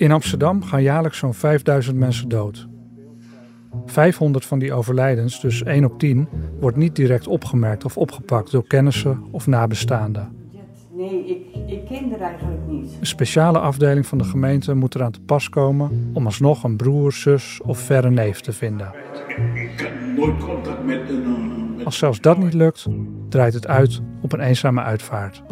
In Amsterdam gaan jaarlijks zo'n 5000 mensen dood. 500 van die overlijdens, dus 1 op 10, wordt niet direct opgemerkt of opgepakt door kennissen of nabestaanden. Nee, ik, ik ken er eigenlijk niet. Een speciale afdeling van de gemeente moet eraan te pas komen om alsnog een broer, zus of verre neef te vinden. Ik heb nooit contact met een. Als zelfs dat niet lukt, draait het uit op een eenzame uitvaart.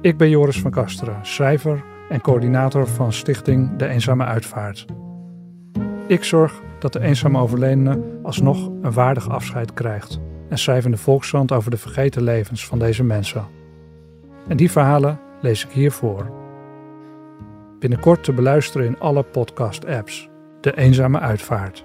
Ik ben Joris van Kasteren, schrijver en coördinator van Stichting De Eenzame Uitvaart. Ik zorg dat de eenzame overledene alsnog een waardig afscheid krijgt en schrijf in de Volkskrant over de vergeten levens van deze mensen. En die verhalen lees ik hier voor. Binnenkort te beluisteren in alle podcast-apps. De Eenzame Uitvaart.